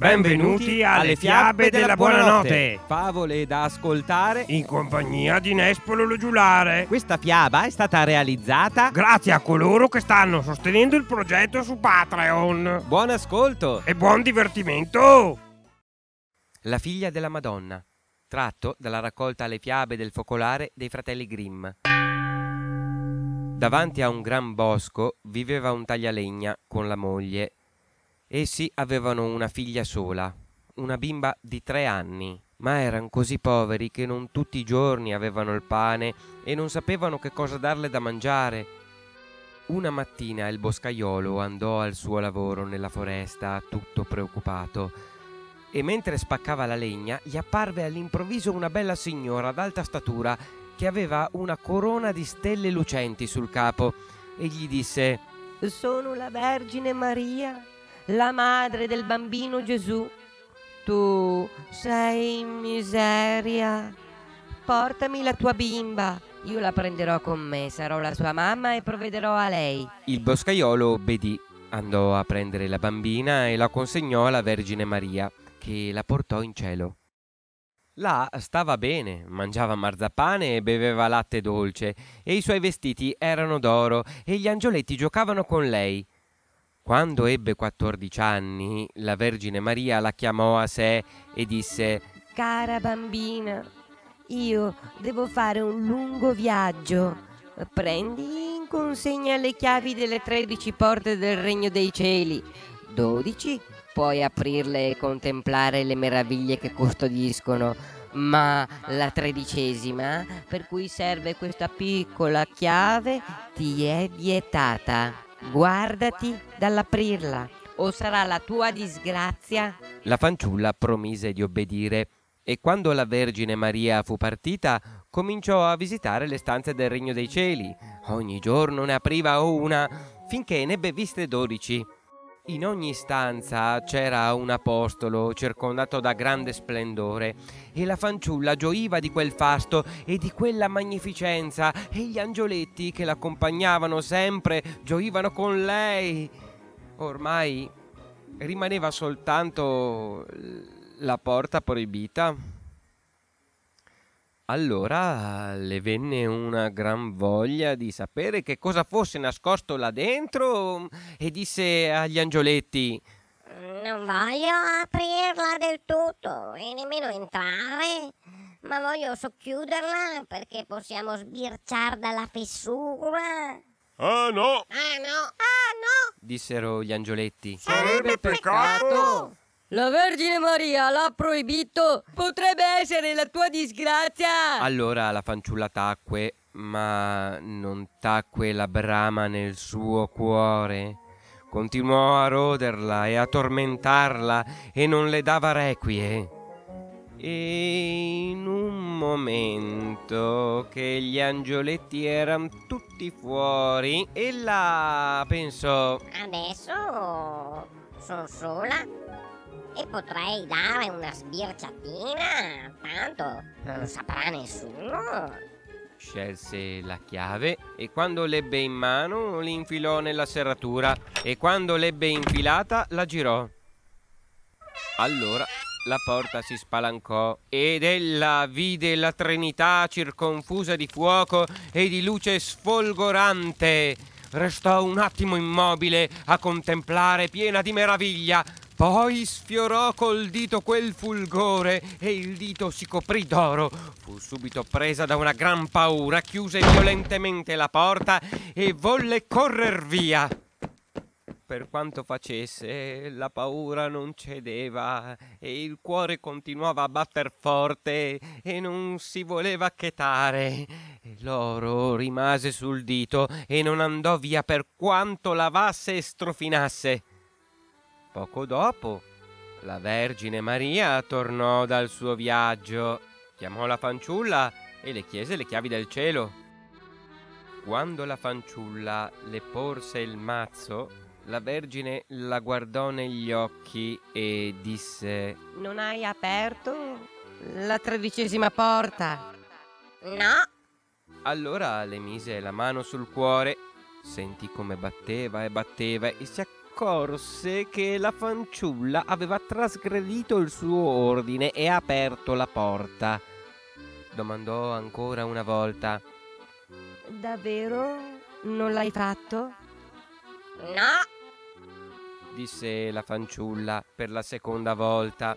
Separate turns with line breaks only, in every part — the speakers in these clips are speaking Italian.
Benvenuti alle fiabe della buonanotte.
Favole da ascoltare.
In compagnia di Nespolo lo giulare.
Questa fiaba è stata realizzata
Grazie a coloro che stanno sostenendo il progetto su Patreon.
Buon ascolto.
E buon divertimento!
La figlia della Madonna, tratto dalla raccolta alle fiabe del focolare dei fratelli Grimm. Davanti a un gran bosco viveva un taglialegna con la moglie. Essi avevano una figlia sola, una bimba di tre anni, ma erano così poveri che non tutti i giorni avevano il pane e non sapevano che cosa darle da mangiare. Una mattina il boscaiolo andò al suo lavoro nella foresta, tutto preoccupato, e mentre spaccava la legna gli apparve all'improvviso una bella signora d'alta statura che aveva una corona di stelle lucenti sul capo e gli disse
Sono la Vergine Maria, la madre del bambino Gesù. Tu sei in miseria. Portami la tua bimba. Io la prenderò con me, sarò la sua mamma e provvederò a lei.
Il boscaiolo obbedì, andò a prendere la bambina e la consegnò alla Vergine Maria, che la portò in cielo. Là stava bene, mangiava marzapane e beveva latte dolce, e i suoi vestiti erano d'oro, e gli angioletti giocavano con lei. Quando ebbe quattordici anni, la Vergine Maria la chiamò a sé e disse
Cara bambina, io devo fare un lungo viaggio. Prendi in consegna le chiavi delle tredici porte del regno dei cieli. Dodici puoi aprirle e contemplare le meraviglie che custodiscono, ma la tredicesima, per cui serve questa piccola chiave, ti è vietata. Guardati dall'aprirla, o sarà la tua disgrazia.
La fanciulla promise di obbedire e quando la Vergine Maria fu partita cominciò a visitare le stanze del Regno dei Cieli. Ogni giorno ne apriva una finché ne ebbe viste dodici. In ogni stanza c'era un apostolo circondato da grande splendore e la fanciulla gioiva di quel fasto e di quella magnificenza e gli angioletti che l'accompagnavano sempre gioivano con lei. Ormai rimaneva soltanto la porta proibita. Allora le venne una gran voglia di sapere che cosa fosse nascosto là dentro e disse agli angioletti
Non voglio aprirla del tutto e nemmeno entrare, ma voglio socchiuderla perché possiamo sbirciare dalla fessura.
Ah no,
Ah no, ah no!
dissero gli angioletti.
Sarebbe peccato!
La Vergine Maria l'ha proibito. Potrebbe essere la tua disgrazia.
Allora la fanciulla tacque, ma non tacque la brama nel suo cuore. Continuò a roderla e a tormentarla e non le dava requie. E in un momento che gli angioletti erano tutti fuori, ella pensò
Adesso sono sola e potrei dare una sbirciatina, tanto non saprà nessuno.
Scelse la chiave e quando l'ebbe in mano l'infilò nella serratura e quando l'ebbe infilata la girò. Allora la porta si spalancò ed ella vide la Trinità circonfusa di fuoco e di luce sfolgorante. Restò un attimo immobile a contemplare piena di meraviglia. Poi sfiorò col dito quel fulgore e il dito si coprì d'oro. Fu subito presa da una gran paura, chiuse violentemente la porta e volle correr via. Per quanto facesse, la paura non cedeva e il cuore continuava a batter forte e non si voleva chetare. L'oro rimase sul dito e non andò via per quanto lavasse e strofinasse. Poco dopo, la Vergine Maria tornò dal suo viaggio, chiamò la fanciulla e le chiese le chiavi del cielo. Quando la fanciulla le porse il mazzo, la Vergine la guardò negli occhi e disse
Non hai aperto la tredicesima porta.
No,
Allora le mise la mano sul cuore, sentì come batteva e batteva e si accorse che la fanciulla aveva trasgredito il suo ordine e aperto la porta. Domandò ancora una volta.
Davvero non l'hai fatto?
No,
disse la fanciulla per la seconda volta.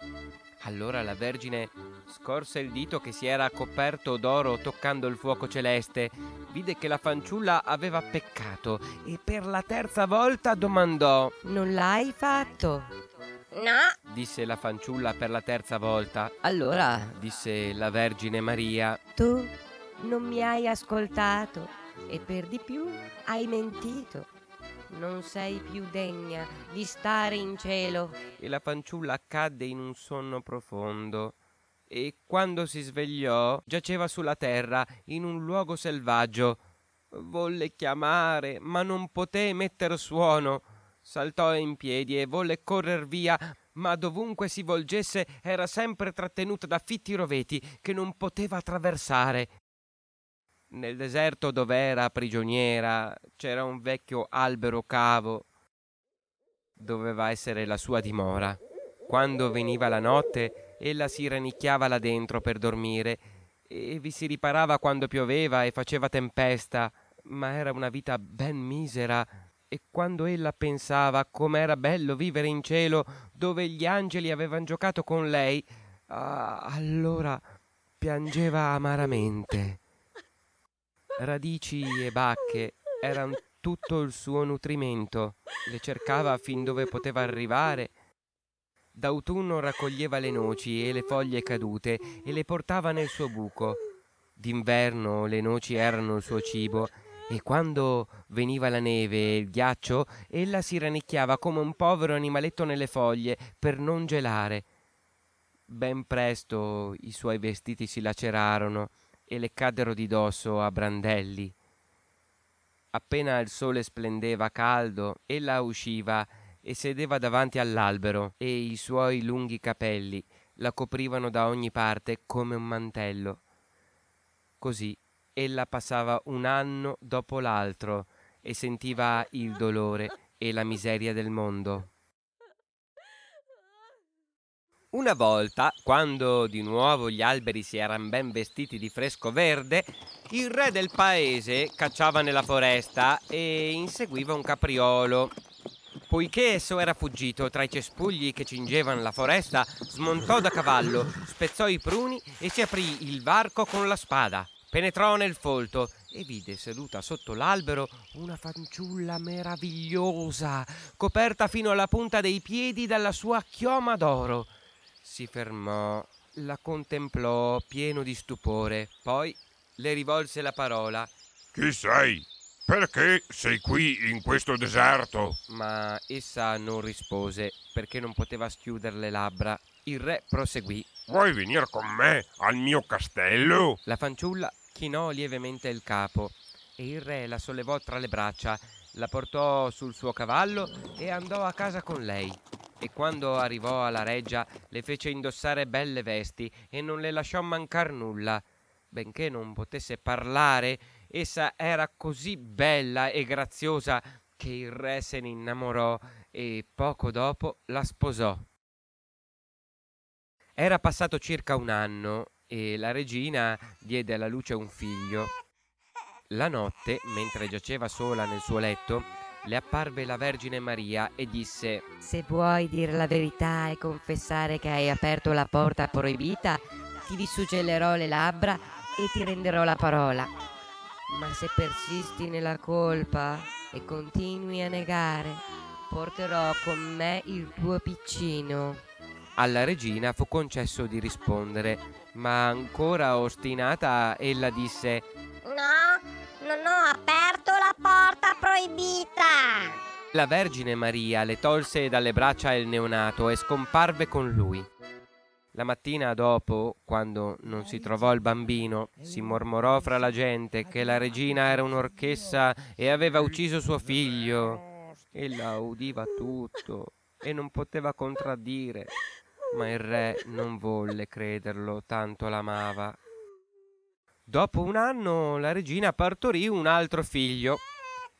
Allora la Vergine scorse il dito che si era coperto d'oro toccando il fuoco celeste, vide che la fanciulla aveva peccato e per la terza volta domandò,
Non l'hai fatto?
no,
disse la fanciulla per la terza volta,
Allora
disse la Vergine Maria.
tu non mi hai ascoltato e per di più hai mentito. Non sei più degna di stare in cielo.
E la fanciulla cadde in un sonno profondo. E quando si svegliò, giaceva sulla terra, in un luogo selvaggio. Volle chiamare, ma non poté metter suono. Saltò in piedi e volle correr via, ma dovunque si volgesse era sempre trattenuta da fitti roveti che non poteva attraversare. Nel deserto dove era prigioniera c'era un vecchio albero cavo. Doveva essere la sua dimora. Quando veniva la notte, ella si rannicchiava là dentro per dormire e vi si riparava quando pioveva e faceva tempesta, ma era una vita ben misera. E quando ella pensava com'era bello vivere in cielo, dove gli angeli avevano giocato con lei, ah, allora piangeva amaramente. Radici e bacche erano tutto il suo nutrimento, le cercava fin dove poteva arrivare. D'autunno raccoglieva le noci e le foglie cadute e le portava nel suo buco. D'inverno le noci erano il suo cibo e quando veniva la neve e il ghiaccio, ella si rannicchiava come un povero animaletto nelle foglie per non gelare. Ben presto i suoi vestiti si lacerarono e le caddero di dosso a brandelli. Appena il sole splendeva caldo, ella usciva e sedeva davanti all'albero e i suoi lunghi capelli la coprivano da ogni parte come un mantello. Così ella passava un anno dopo l'altro e sentiva il dolore e la miseria del mondo. Una volta, quando di nuovo gli alberi si erano ben vestiti di fresco verde, il re del paese cacciava nella foresta e inseguiva un capriolo. Poiché esso era fuggito tra i cespugli che cingevano la foresta, smontò da cavallo, spezzò i pruni e si aprì il varco con la spada. Penetrò nel folto e vide seduta sotto l'albero una fanciulla meravigliosa, coperta fino alla punta dei piedi dalla sua chioma d'oro. Si fermò, la contemplò pieno di stupore, poi le rivolse la parola,
Chi sei? Perché sei qui in questo deserto?
ma essa non rispose perché non poteva schiudere le labbra. Il re proseguì.
Vuoi venire con me al mio castello?
La fanciulla chinò lievemente il capo e il re la sollevò tra le braccia, la portò sul suo cavallo e andò a casa con lei. E quando arrivò alla reggia le fece indossare belle vesti e non le lasciò mancar nulla. Benché non potesse parlare, essa era così bella e graziosa che il re se ne innamorò e poco dopo la sposò. Era passato circa un anno e la regina diede alla luce un figlio. La notte, mentre giaceva sola nel suo letto, le apparve la Vergine Maria e disse
Se vuoi dire la verità e confessare che hai aperto la porta proibita, ti risugellerò le labbra e ti renderò la parola. Ma se persisti nella colpa e continui a negare, porterò con me il tuo piccino.
Alla regina fu concesso di rispondere, ma ancora ostinata ella disse
no, proibita.
La Vergine Maria le tolse dalle braccia il neonato e scomparve con lui. La mattina dopo, quando non si trovò il bambino, si mormorò fra la gente che la regina era un'orchessa e aveva ucciso suo figlio. Ella udiva tutto e non poteva contraddire, ma il re non volle crederlo, tanto l'amava. Dopo un anno la regina partorì un altro figlio.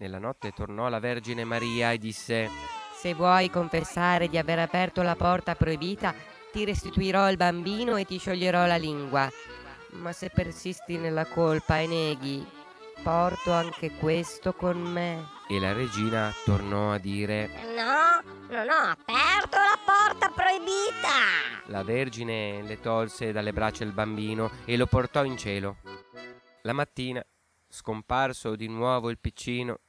Nella notte tornò la Vergine Maria e disse
Se vuoi confessare di aver aperto la porta proibita, ti restituirò il bambino e ti scioglierò la lingua. Ma se persisti nella colpa e neghi, porto anche questo con me.
E la regina tornò a dire
No, non ho aperto la porta proibita.
La Vergine le tolse dalle braccia il bambino e lo portò in cielo. La mattina, scomparso di nuovo il piccino,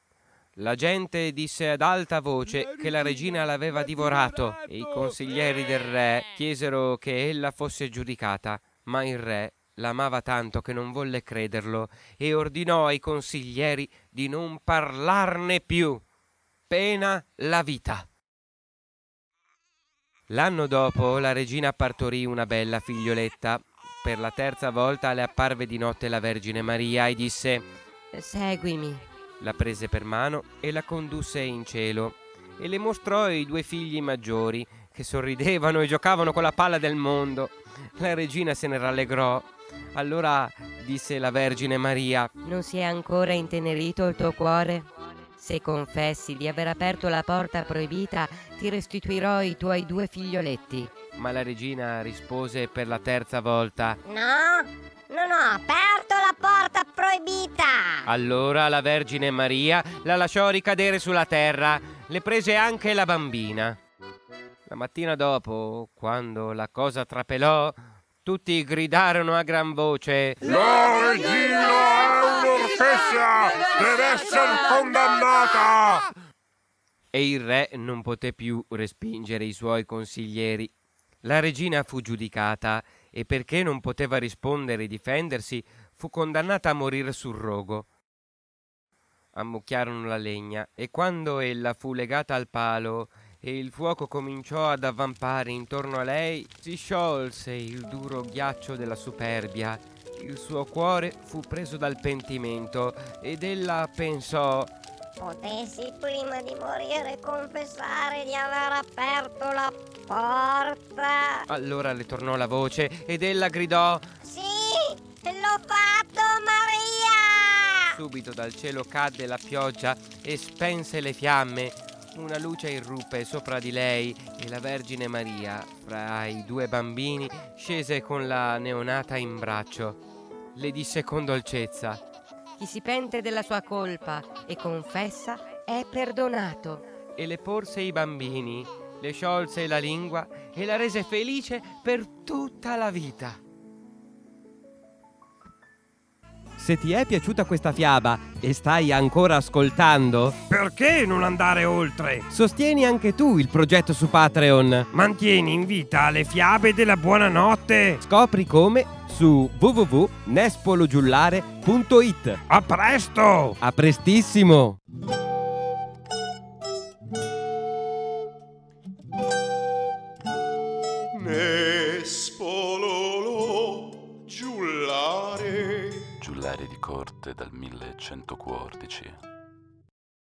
la gente disse ad alta voce che la regina l'aveva divorato e i consiglieri del re chiesero che ella fosse giudicata, ma il re l'amava tanto che non volle crederlo e ordinò ai consiglieri di non parlarne più, pena la vita. L'anno dopo la regina partorì una bella figlioletta. Per la terza volta le apparve di notte la Vergine Maria e disse
Seguimi.
La prese per mano e la condusse in cielo e le mostrò i due figli maggiori che sorridevano e giocavano con la palla del mondo. La regina se ne rallegrò. Allora disse la Vergine Maria,
Non si è ancora intenerito il tuo cuore? Se confessi di aver aperto la porta proibita, ti restituirò i tuoi due figlioletti.
ma la regina rispose per la terza volta.
No, non ho aperto.
Allora la Vergine Maria la lasciò ricadere sulla terra, le prese anche la bambina. La mattina dopo, quando la cosa trapelò, tutti gridarono a gran voce
La regina è un'orchestra! Deve essere condannata!
e il re non poté più respingere i suoi consiglieri. La regina fu giudicata e perché non poteva rispondere e difendersi, fu condannata a morire sul rogo. Ammucchiarono la legna e quando ella fu legata al palo e il fuoco cominciò ad avvampare intorno a lei, si sciolse il duro ghiaccio della superbia. Il suo cuore fu preso dal pentimento ed ella pensò
Potessi prima di morire confessare di aver aperto la porta.
Allora le tornò la voce ed ella gridò.
Sì,
Subito dal cielo cadde la pioggia e spense le fiamme. Una luce irruppe sopra di lei e la Vergine Maria, fra i due bambini, scese con la neonata in braccio. Le disse con dolcezza.
Chi si pente della sua colpa e confessa è perdonato.
E le porse i bambini, le sciolse la lingua e la rese felice per tutta la vita. Se ti è piaciuta questa fiaba e stai ancora ascoltando,
Perché non andare oltre?
sostieni anche tu il progetto su Patreon.
Mantieni in vita le fiabe della buonanotte.
Scopri come su www.nespologiullare.it.
A presto!
A prestissimo!
Dal 1114.